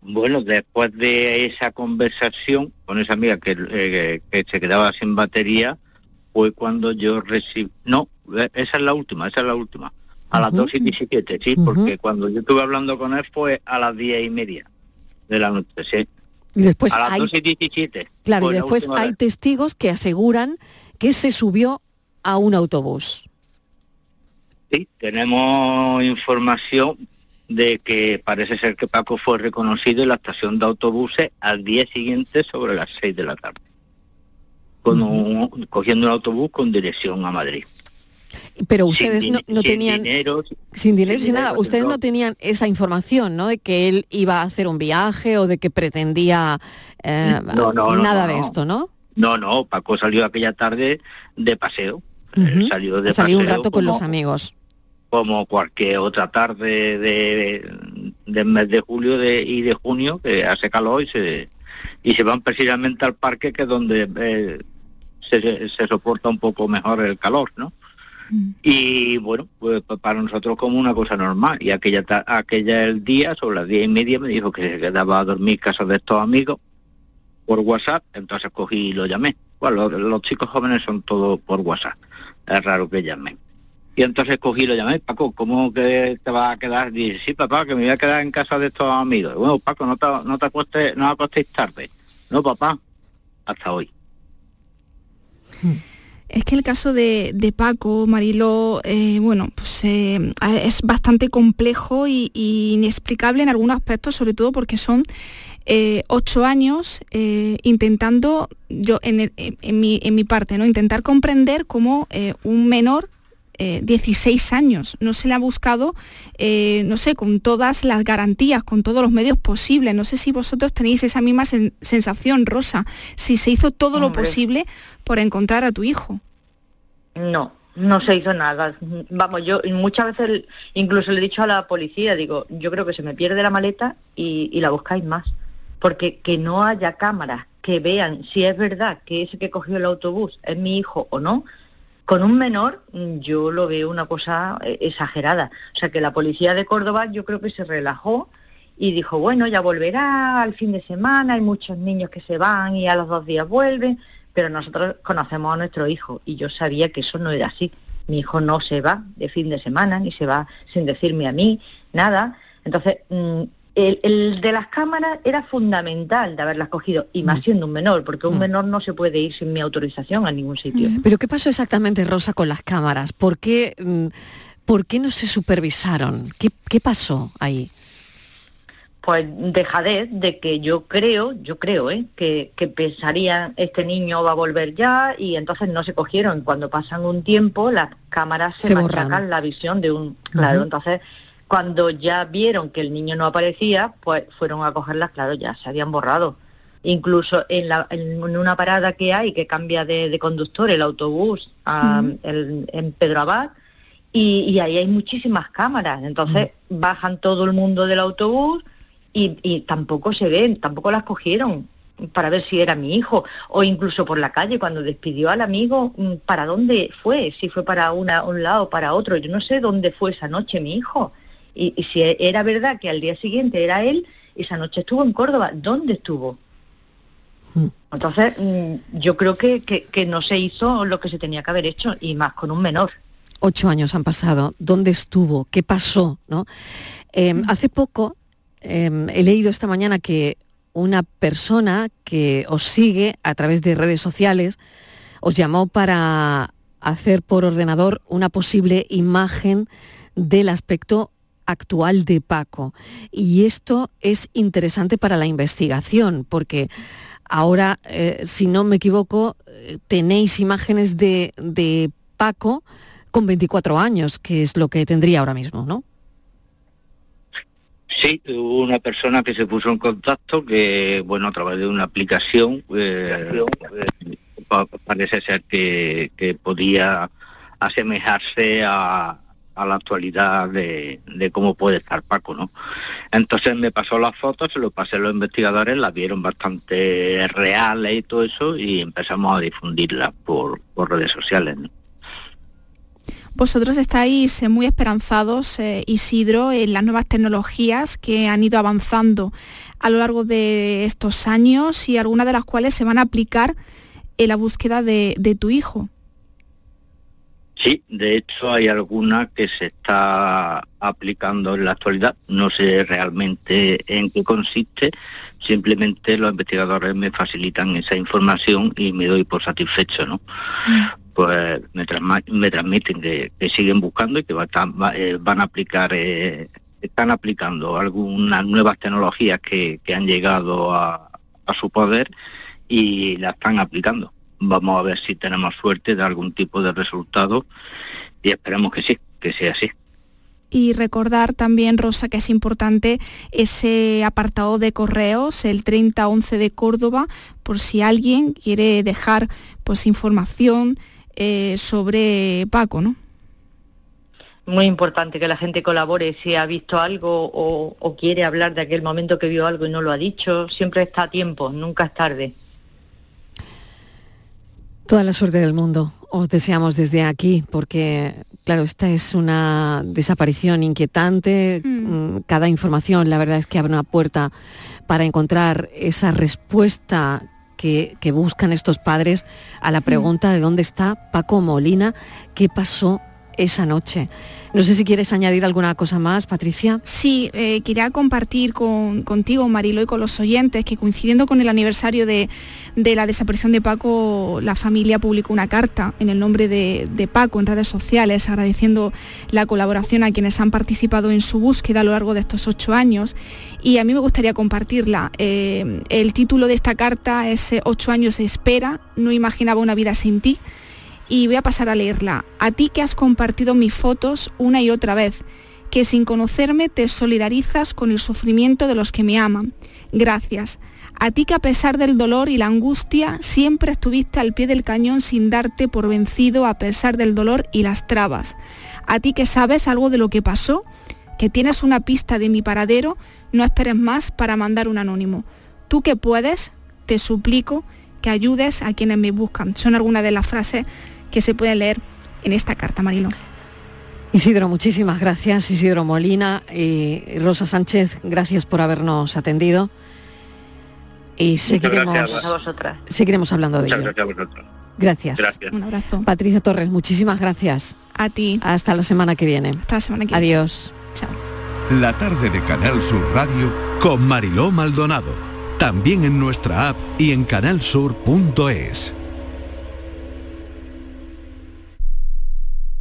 Bueno, después de esa conversación con esa amiga que, eh, se quedaba sin batería, fue cuando yo recibí... No, e-, esa es la última, esa es la última. A las dos y 17, sí, porque cuando yo estuve hablando con él fue a las diez y media de la noche, sí. Y después a las hay, 17. Claro, y después hay testigos que aseguran que se subió a un autobús. Sí, tenemos información de que parece ser que Paco fue reconocido en la estación de autobuses al día siguiente sobre las 6 de la tarde, con cogiendo un autobús con dirección a Madrid. Pero ustedes no, tenían... sin dinero, sin, nada. Ustedes no. tenían esa información, ¿no? De que él iba a hacer un viaje o de que pretendía eh, nada de esto, ¿no? No, no, Paco salió aquella tarde de paseo. salió de salió un rato con los amigos. Como cualquier otra tarde de, del mes de julio de, y de junio, que hace calor y se, y se van precisamente al parque, que es donde eh, se, se soporta un poco mejor el calor, ¿no? Y bueno, pues para nosotros como una cosa normal. Y aquella aquella el día, sobre las diez y media, me dijo que se quedaba a dormir casa de estos amigos por WhatsApp, entonces cogí y lo llamé. Bueno, los, chicos jóvenes son todos por WhatsApp, es raro que llamen. Y entonces cogí y lo llamé, Paco, ¿cómo que te vas a quedar? Dice, sí, papá, que me voy a quedar en casa de estos amigos. Bueno, Paco, no te, no te acuestes, no acostéis tarde. No, papá, hasta hoy. Es que el caso de, Paco, Mariló, eh, bueno, pues eh, es bastante complejo y, inexplicable en algunos aspectos, sobre todo porque son eh, ocho años intentando, yo en, mi, en, mi, parte, ¿no? intentar comprender cómo un menor 16 años. No se le ha buscado, no sé, con todas las garantías, con todos los medios posibles. No sé si vosotros tenéis esa misma sensación, Rosa, si se hizo todo lo posible por encontrar a tu hijo. No, no se hizo nada. Vamos, yo muchas veces incluso le he dicho a la policía, digo, yo creo que se me pierde la maleta y, la buscáis más. Porque que no haya cámaras que vean si es verdad que ese que cogió el autobús es mi hijo o no, con un menor yo lo veo una cosa eh, exagerada. O sea que la policía de Córdoba yo creo que se relajó y dijo, bueno, ya volverá al fin de semana, hay muchos niños que se van y a los dos días vuelven pero nosotros conocemos a nuestro hijo y yo sabía que eso no era así. Mi hijo no se va de fin de semana, ni se va sin decirme a mí, nada. Entonces, mm, el, de las cámaras era fundamental de haberlas cogido, y más mm. siendo un menor, porque un mm. menor no se puede ir sin mi autorización a ningún sitio. Pero ¿qué pasó exactamente, Rosa, con las cámaras? ¿Por qué, ¿por qué no se supervisaron? ¿Qué, qué pasó ahí? pues dejadez de que yo creo, yo creo, ¿eh? que, que pensarían este niño va a volver ya y entonces no se cogieron. Cuando pasan un tiempo las cámaras se, machacan la visión de un... Claro, entonces cuando ya vieron que el niño no aparecía, pues fueron a cogerlas, claro, ya se habían borrado. Incluso en, la, en una parada que hay que cambia de, conductor el autobús en Pedro Abad, y, ahí hay muchísimas cámaras. Entonces bajan todo el mundo del autobús, y, tampoco se ven, tampoco las cogieron. para ver si era mi hijo, o incluso por la calle, cuando despidió al amigo, mm, ¿para dónde fue? Si fue para una, un lado o para otro. Yo no sé dónde fue esa noche mi hijo. Y, y si era verdad que al día siguiente era él, esa noche estuvo en Córdoba, ¿dónde estuvo? Entonces, mm, yo creo que, que, que no se hizo lo que se tenía que haber hecho, y más con un menor. Ocho años han pasado. ¿Dónde estuvo? ¿Qué pasó? ¿No? Eh, hace poco eh, he leído esta mañana que una persona que os sigue a través de redes sociales os llamó para hacer por ordenador una posible imagen del aspecto actual de Paco. Y esto es interesante para la investigación, porque ahora, eh, si no me equivoco, eh, tenéis imágenes de, de Paco con 24 años, que es lo que tendría ahora mismo, ¿no? Sí, hubo una persona que se puso en contacto que, bueno, a través de una aplicación, eh, eh, pa- parece ser que, que podía asemejarse a, a la actualidad de, cómo puede estar Paco, ¿no? Entonces me pasó las fotos, se lo pasé a los investigadores, las vieron bastante reales y todo eso, y empezamos a difundirlas por, redes sociales. Vosotros estáis eh, muy esperanzados, eh, Isidro, en las nuevas tecnologías que han ido avanzando a lo largo de estos años y algunas de las cuales se van a aplicar en la búsqueda de tu hijo. Sí, de hecho hay alguna que se está aplicando en la actualidad. No sé realmente en qué consiste. Simplemente los investigadores me facilitan esa información y me doy por satisfecho, ¿no? Pues me, me transmiten que, que siguen buscando y que va- están- va- eh, van a aplicar, eh, están aplicando algunas nuevas tecnologías que, que han llegado a, a su poder y la están aplicando. Vamos a ver si tenemos suerte de algún tipo de resultado y esperemos que sí, que sea así. Y recordar también, Rosa, que es importante ese apartado de correos, el 3011 de Córdoba, por si alguien quiere dejar pues información eh, sobre Paco, ¿no? Muy importante que la gente colabore si ha visto algo o, o quiere hablar de aquel momento que vio algo y no lo ha dicho. Siempre está a tiempo, nunca es tarde. Toda la suerte del mundo. Os deseamos desde aquí, porque, claro, esta es una desaparición inquietante. Mm, Cada información, la verdad es que abre una puerta para encontrar esa respuesta que, que buscan estos padres a la pregunta de dónde está Paco Molina, qué pasó esa noche. No sé si quieres añadir alguna cosa más, Patricia. Sí, eh, quería compartir con, contigo, Marilo, y con los oyentes que coincidiendo con el aniversario de, de la desaparición de Paco, la familia publicó una carta en el nombre de, Paco en redes sociales, agradeciendo la colaboración a quienes han participado en su búsqueda a lo largo de estos ocho años. Y a mí me gustaría compartirla. Eh, el título de esta carta es eh, Ocho años de espera, no imaginaba una vida sin ti y voy a pasar a leerla. A ti que has compartido mis fotos una y otra vez, que sin conocerme te solidarizas con el sufrimiento de los que me aman. Gracias. A ti que a pesar del dolor y la angustia siempre estuviste al pie del cañón sin darte por vencido a pesar del dolor y las trabas. A ti que sabes algo de lo que pasó, que tienes una pista de mi paradero, no esperes más para mandar un anónimo. Tú que puedes, te suplico que ayudes a quienes me buscan. Son algunas de las frases que se pueden leer en esta carta, Marilo. Isidro, muchísimas gracias. Isidro Molina y Rosa Sánchez, gracias por habernos atendido. Y seguiremos, gracias a vosotras. seguiremos hablando de ello. gracias a vosotros. Gracias. Gracias. Un abrazo. Patricia Torres, muchísimas gracias. A ti. Hasta la semana que viene. Hasta la semana que viene. Adiós. Chao. La tarde de Canal Sur Radio con Mariló Maldonado. También en nuestra app y en canalsur.es.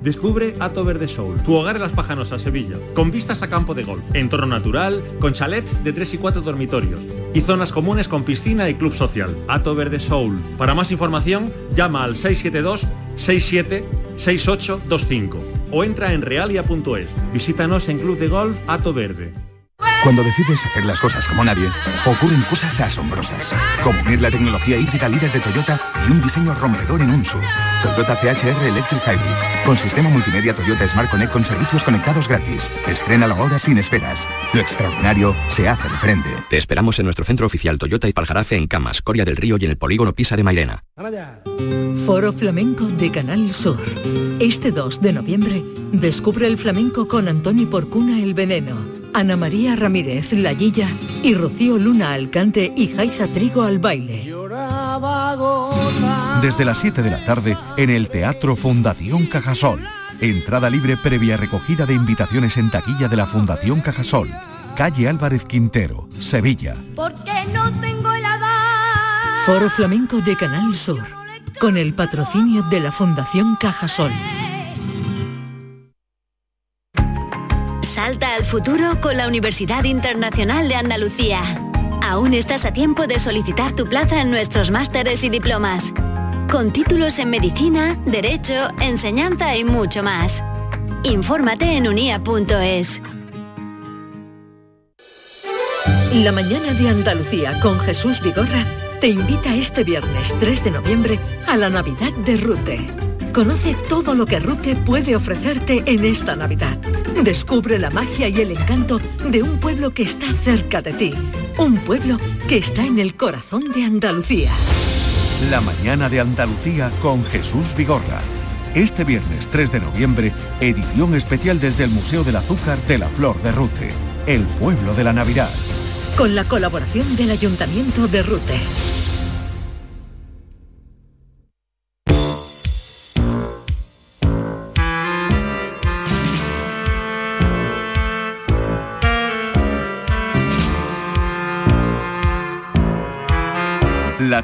Descubre Ato Verde Soul, tu hogar en Las Pajanosas, Sevilla, con vistas a campo de golf, entorno natural, con chalets de 3 y 4 dormitorios y zonas comunes con piscina y club social. Ato Verde Soul. Para más información, llama al 672 67 6825 o entra en realia.es. Visítanos en Club de Golf Ato Verde. Cuando decides hacer las cosas como nadie, ocurren cosas asombrosas, como unir la tecnología híbrida líder de Toyota y un diseño rompedor en un SUV. Toyota CHR Electric Hybrid, con sistema multimedia Toyota Smart Connect con servicios conectados gratis. Estrena la hora sin esperas. Lo extraordinario se hace de frente. Te esperamos en nuestro centro oficial Toyota y Paljarafe en Camas, Coria del Río y en el polígono Pisa de Mairena. Foro Flamenco de Canal Sur. Este 2 de noviembre, descubre el flamenco con Antoni Porcuna el Veneno. Ana María Ramírez La Guilla y Rocío Luna Alcante y Jaiza Trigo al baile. Desde las 7 de la tarde en el Teatro Fundación Cajasol. Entrada libre previa recogida de invitaciones en taquilla de la Fundación Cajasol. Calle Álvarez Quintero, Sevilla. Porque no tengo la Foro Flamenco de Canal Sur. Con el patrocinio de la Fundación Cajasol. Futuro con la Universidad Internacional de Andalucía. Aún estás a tiempo de solicitar tu plaza en nuestros másteres y diplomas. Con títulos en medicina, derecho, enseñanza y mucho más. Infórmate en unia.es. La mañana de Andalucía con Jesús Vigorra te invita este viernes 3 de noviembre a la Navidad de Rute. Conoce todo lo que Rute puede ofrecerte en esta Navidad. Descubre la magia y el encanto de un pueblo que está cerca de ti. Un pueblo que está en el corazón de Andalucía. La mañana de Andalucía con Jesús Vigorra. Este viernes 3 de noviembre, edición especial desde el Museo del Azúcar de la Flor de Rute, el pueblo de la Navidad. Con la colaboración del Ayuntamiento de Rute.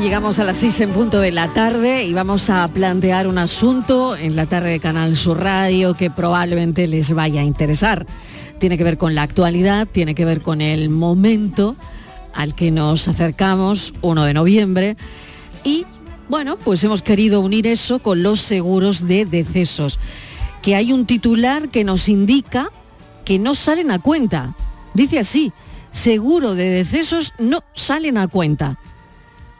Llegamos a las seis en punto de la tarde y vamos a plantear un asunto en la tarde de Canal Sur Radio que probablemente les vaya a interesar. Tiene que ver con la actualidad, tiene que ver con el momento al que nos acercamos, 1 de noviembre, y bueno, pues hemos querido unir eso con los seguros de decesos, que hay un titular que nos indica que no salen a cuenta. Dice así, seguro de decesos no salen a cuenta.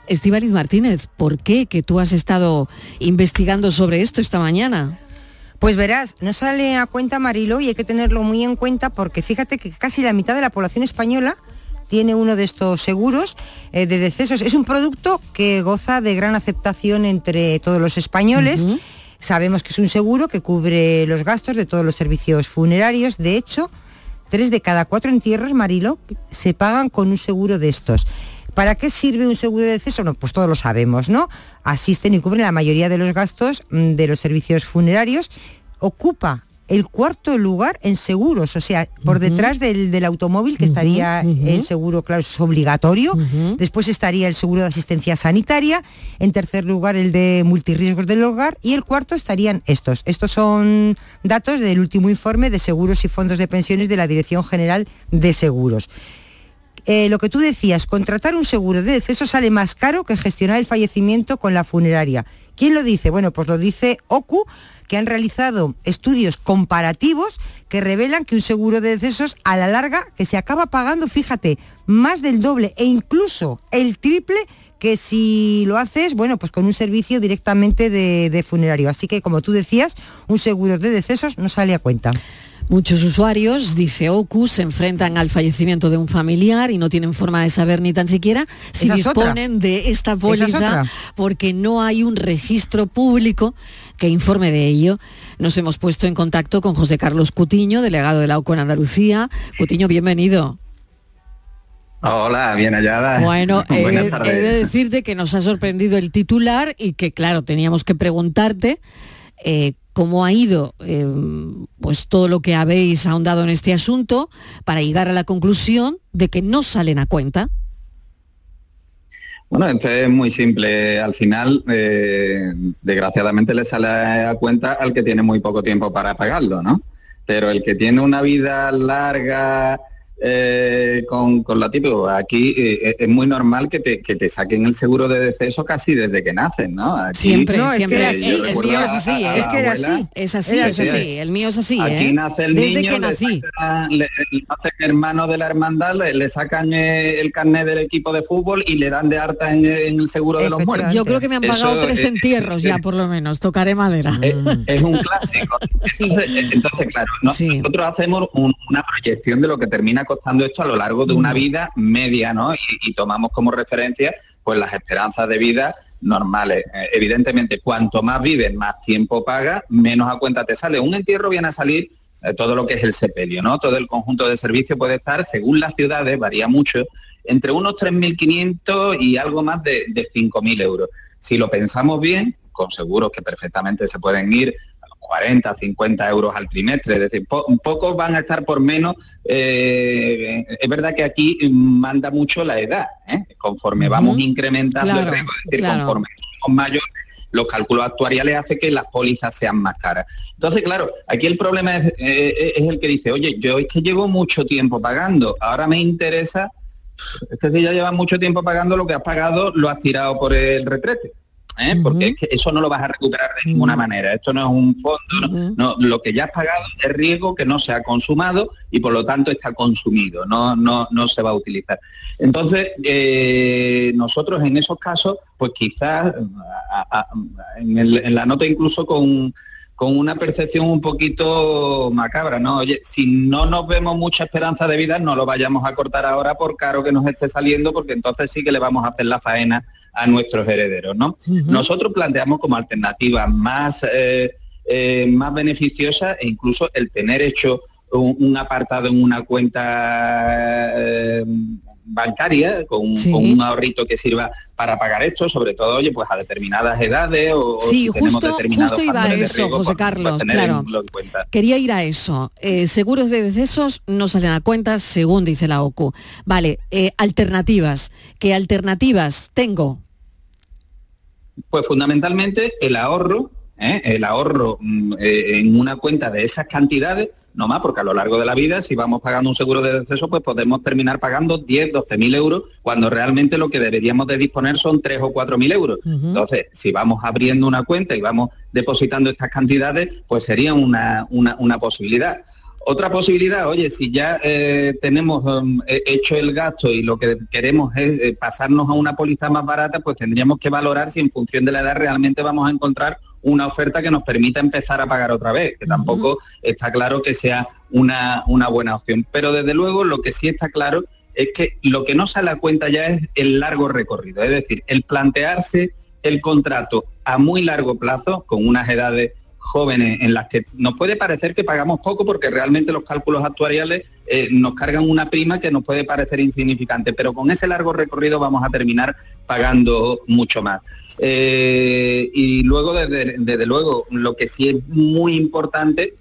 Estíbaliz Martínez, ¿por qué que tú has estado investigando sobre esto esta mañana? Pues verás, no sale a cuenta Marilo y hay que tenerlo muy en cuenta porque fíjate que casi la mitad de la población española tiene uno de estos seguros eh, de decesos. Es un producto que goza de gran aceptación entre todos los españoles. Sabemos que es un seguro que cubre los gastos de todos los servicios funerarios. De hecho, tres de cada cuatro entierros, Marilo, se pagan con un seguro de estos. ¿Para qué sirve un seguro de deceso? No, pues todos lo sabemos, ¿no? Asisten y cubren la mayoría de los gastos mm, de los servicios funerarios. Ocupa el cuarto lugar en seguros, o sea, por detrás del, del automóvil, que estaría el seguro, claro, es obligatorio. Después estaría el seguro de asistencia sanitaria. En tercer lugar, el de multirriesgos del hogar. Y el cuarto estarían estos. Estos son datos del último informe de seguros y fondos de pensiones de la Dirección General de Seguros. Eh, lo que tú decías, contratar un seguro de deceso sale más caro que gestionar el fallecimiento con la funeraria. ¿Quién lo dice? Bueno, pues lo dice OCU, que han realizado estudios comparativos que revelan que un seguro de decesos a la larga que se acaba pagando, fíjate, más del doble e incluso el triple que si lo haces, bueno, pues con un servicio directamente de, de funerario. Así que, como tú decías, un seguro de decesos no sale a cuenta. Muchos usuarios, dice Ocus, se enfrentan al fallecimiento de un familiar y no tienen forma de saber ni tan siquiera si Esa es otra. disponen de esta es póliza porque no hay un registro público que informe de ello. Nos hemos puesto en contacto con José Carlos Cutiño, delegado de la OCU en Andalucía. Cutiño, bienvenido. Hola, bien hallada. Bueno, eh, he de decirte que nos ha sorprendido el titular y que, claro, teníamos que preguntarte eh, cómo ha ido eh, pues todo lo que habéis ahondado en este asunto para llegar a la conclusión de que no salen a cuenta. Bueno, esto es muy simple. Al final, eh, desgraciadamente le sale a cuenta al que tiene muy poco tiempo para pagarlo, ¿no? Pero el que tiene una vida larga eh, con, con lo típico, aquí eh, es muy normal que te, que te saquen el seguro de deceso casi desde que nacen, ¿no? Aquí, Siempre, eh, siempre. yo El, el mío es así, a- ¿eh? a la abuela, Es así, Era es así. así. El mío es así, Aquí ¿eh? nace el Desde niño, que le nací. sacan- le, le hacen hermano de la hermandad, le, le sacan eh, el carnet del equipo de fútbol y le dan de harta en, en el seguro de los muertos. Yo creo que me han pagado Eso tres es- entierros ya, por lo menos. Tocaré madera. es, es un clásico. Entonces, entonces, claro, no- nosotros hacemos un- una proyección de lo que termina costando esto a lo largo de una vida media, ¿no? Y, y tomamos como referencia pues las esperanzas de vida normales. Eh, evidentemente, cuanto más vives, más tiempo pagas, menos a cuenta te sale. Un entierro viene a salir eh, todo lo que es el sepelio, ¿no? Todo el conjunto de servicios puede estar, según las ciudades, varía mucho, entre unos 3.500 y algo más de, de 5.000 euros. Si lo pensamos bien, con seguros que perfectamente se pueden ir 40, 50 euros al trimestre, es decir, po- pocos van a estar por menos. eh, es verdad que aquí manda mucho la edad, ¿eh? conforme vamos incrementando Claro, el riesgo, es decir, claro. conforme somos mayores, los cálculos actuariales hacen que las pólizas sean más caras. Entonces, claro, aquí el problema es, eh, es el que dice, oye, yo es que llevo mucho tiempo pagando, ahora me interesa, es que si ya llevas mucho tiempo pagando, lo que has pagado lo has tirado por el retrete. ¿Eh? Porque es que eso no lo vas a recuperar de ninguna manera. Esto no es un fondo, no, no, lo que ya has pagado es riesgo que no se ha consumado y por lo tanto está consumido, no, no, no se va a utilizar. Entonces, eh, nosotros en esos casos, pues quizás a- a- en, el- en la nota incluso con, con una percepción un poquito macabra, ¿no? Oye, si no nos vemos mucha esperanza de vida, no lo vayamos a cortar ahora por caro que nos esté saliendo, porque entonces sí que le vamos a hacer la faena a nuestros herederos, ¿no? Nosotros planteamos como alternativa más, eh, eh, más beneficiosa e incluso el tener hecho un, un apartado en una cuenta eh, bancaria con, Sí. con un ahorrito que sirva para pagar esto, sobre todo, oye, pues a determinadas edades o, Sí, si tenemos justo, determinados justo iba a eso, riesgo, José pues, pues Carlos, claro. Quería ir a eso. Eh, seguros de decesos no salen a cuenta, según dice la OCU. Vale, eh, alternativas. ¿Qué alternativas tengo? Pues fundamentalmente el ahorro, ¿eh? el ahorro mm, eh, en una cuenta de esas cantidades, no más, porque a lo largo de la vida, si vamos pagando un seguro de deceso, pues podemos terminar pagando 10, 12 mil euros, cuando realmente lo que deberíamos de disponer son 3 o 4 mil euros. Entonces, si vamos abriendo una cuenta y vamos depositando estas cantidades, pues sería una, una, una posibilidad. Otra posibilidad, oye, si ya eh, tenemos um, he- hecho el gasto y lo que queremos es eh, pasarnos a una póliza más barata, pues tendríamos que valorar si en función de la edad realmente vamos a encontrar una oferta que nos permita empezar a pagar otra vez, que tampoco está claro que sea una, una buena opción. Pero desde luego lo que sí está claro es que lo que no sale a cuenta ya es el largo recorrido, es decir, el plantearse el contrato a muy largo plazo, con unas edades jóvenes en las que nos puede parecer que pagamos poco porque realmente los cálculos actuariales eh, nos cargan una prima que nos puede parecer insignificante, pero con ese largo recorrido vamos a terminar pagando mucho más. Eh, y luego, desde, desde luego, lo que sí es muy importante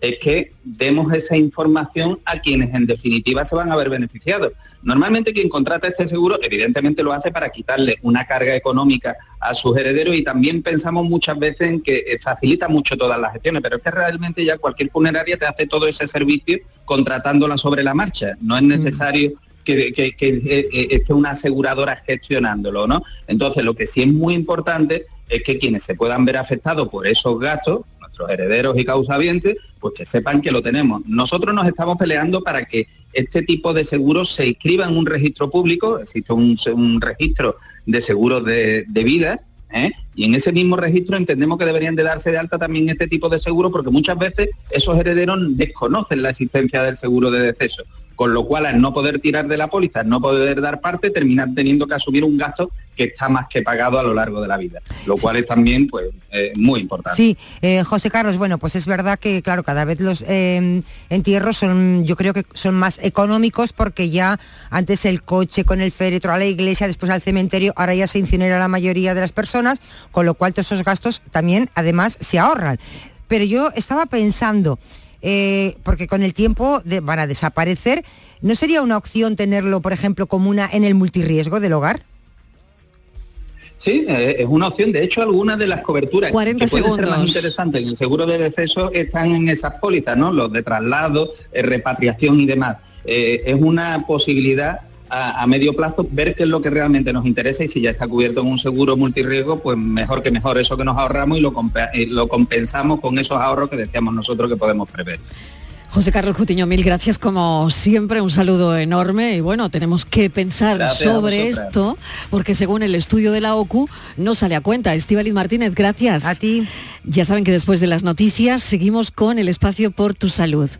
es que demos esa información a quienes en definitiva se van a ver beneficiados. Normalmente quien contrata este seguro evidentemente lo hace para quitarle una carga económica a sus herederos y también pensamos muchas veces en que eh, facilita mucho todas las gestiones, pero es que realmente ya cualquier funeraria te hace todo ese servicio contratándola sobre la marcha. No es necesario que, que- que, eh, eh, esté una aseguradora gestionándolo, ¿no? Entonces lo que sí es muy importante es que quienes se puedan ver afectados por esos gastos, nuestros herederos y causavientes, pues que sepan que lo tenemos. Nosotros nos estamos peleando para que este tipo de seguros se inscriba en un registro público, existe un, registro de seguros de, vida, ¿eh? y en ese mismo registro entendemos que deberían de darse de alta también este tipo de seguros porque muchas veces esos herederos desconocen la existencia del seguro de deceso con lo cual al no poder tirar de la póliza, no poder dar parte, terminan teniendo que asumir un gasto que está más que pagado a lo largo de la vida, lo cual es también pues eh, muy importante. Sí, eh, José Carlos, bueno, pues es verdad que claro, cada vez los eh, entierros son, yo creo que son más económicos porque ya antes el coche con el féretro a la iglesia, después al cementerio, ahora ya se incinera la mayoría de las personas, con lo cual todos esos gastos también además se ahorran. Pero yo estaba pensando, eh, porque con el tiempo van a desaparecer. ¿No sería una opción tenerlo, por ejemplo, como una en el multirriesgo del hogar? Sí, eh, es una opción. De hecho, algunas de las coberturas que pueden ser más interesantes en el seguro de deceso están en esas pólizas, ¿no? Los de traslado, eh, repatriación y demás. es una posibilidad a, medio plazo ver qué es lo que realmente nos interesa y si ya está cubierto en un seguro multirriesgo, pues mejor que mejor eso que nos ahorramos y lo, eh, lo compensamos con esos ahorros que decíamos nosotros que podemos prever. José Carlos Cutiño, mil gracias como siempre, un saludo enorme y bueno, tenemos que pensar sobre esto porque según el estudio de la OCU no sale a cuenta. Estíbaliz Martínez, gracias. A ti. Ya saben que después de las noticias seguimos con el espacio por tu salud.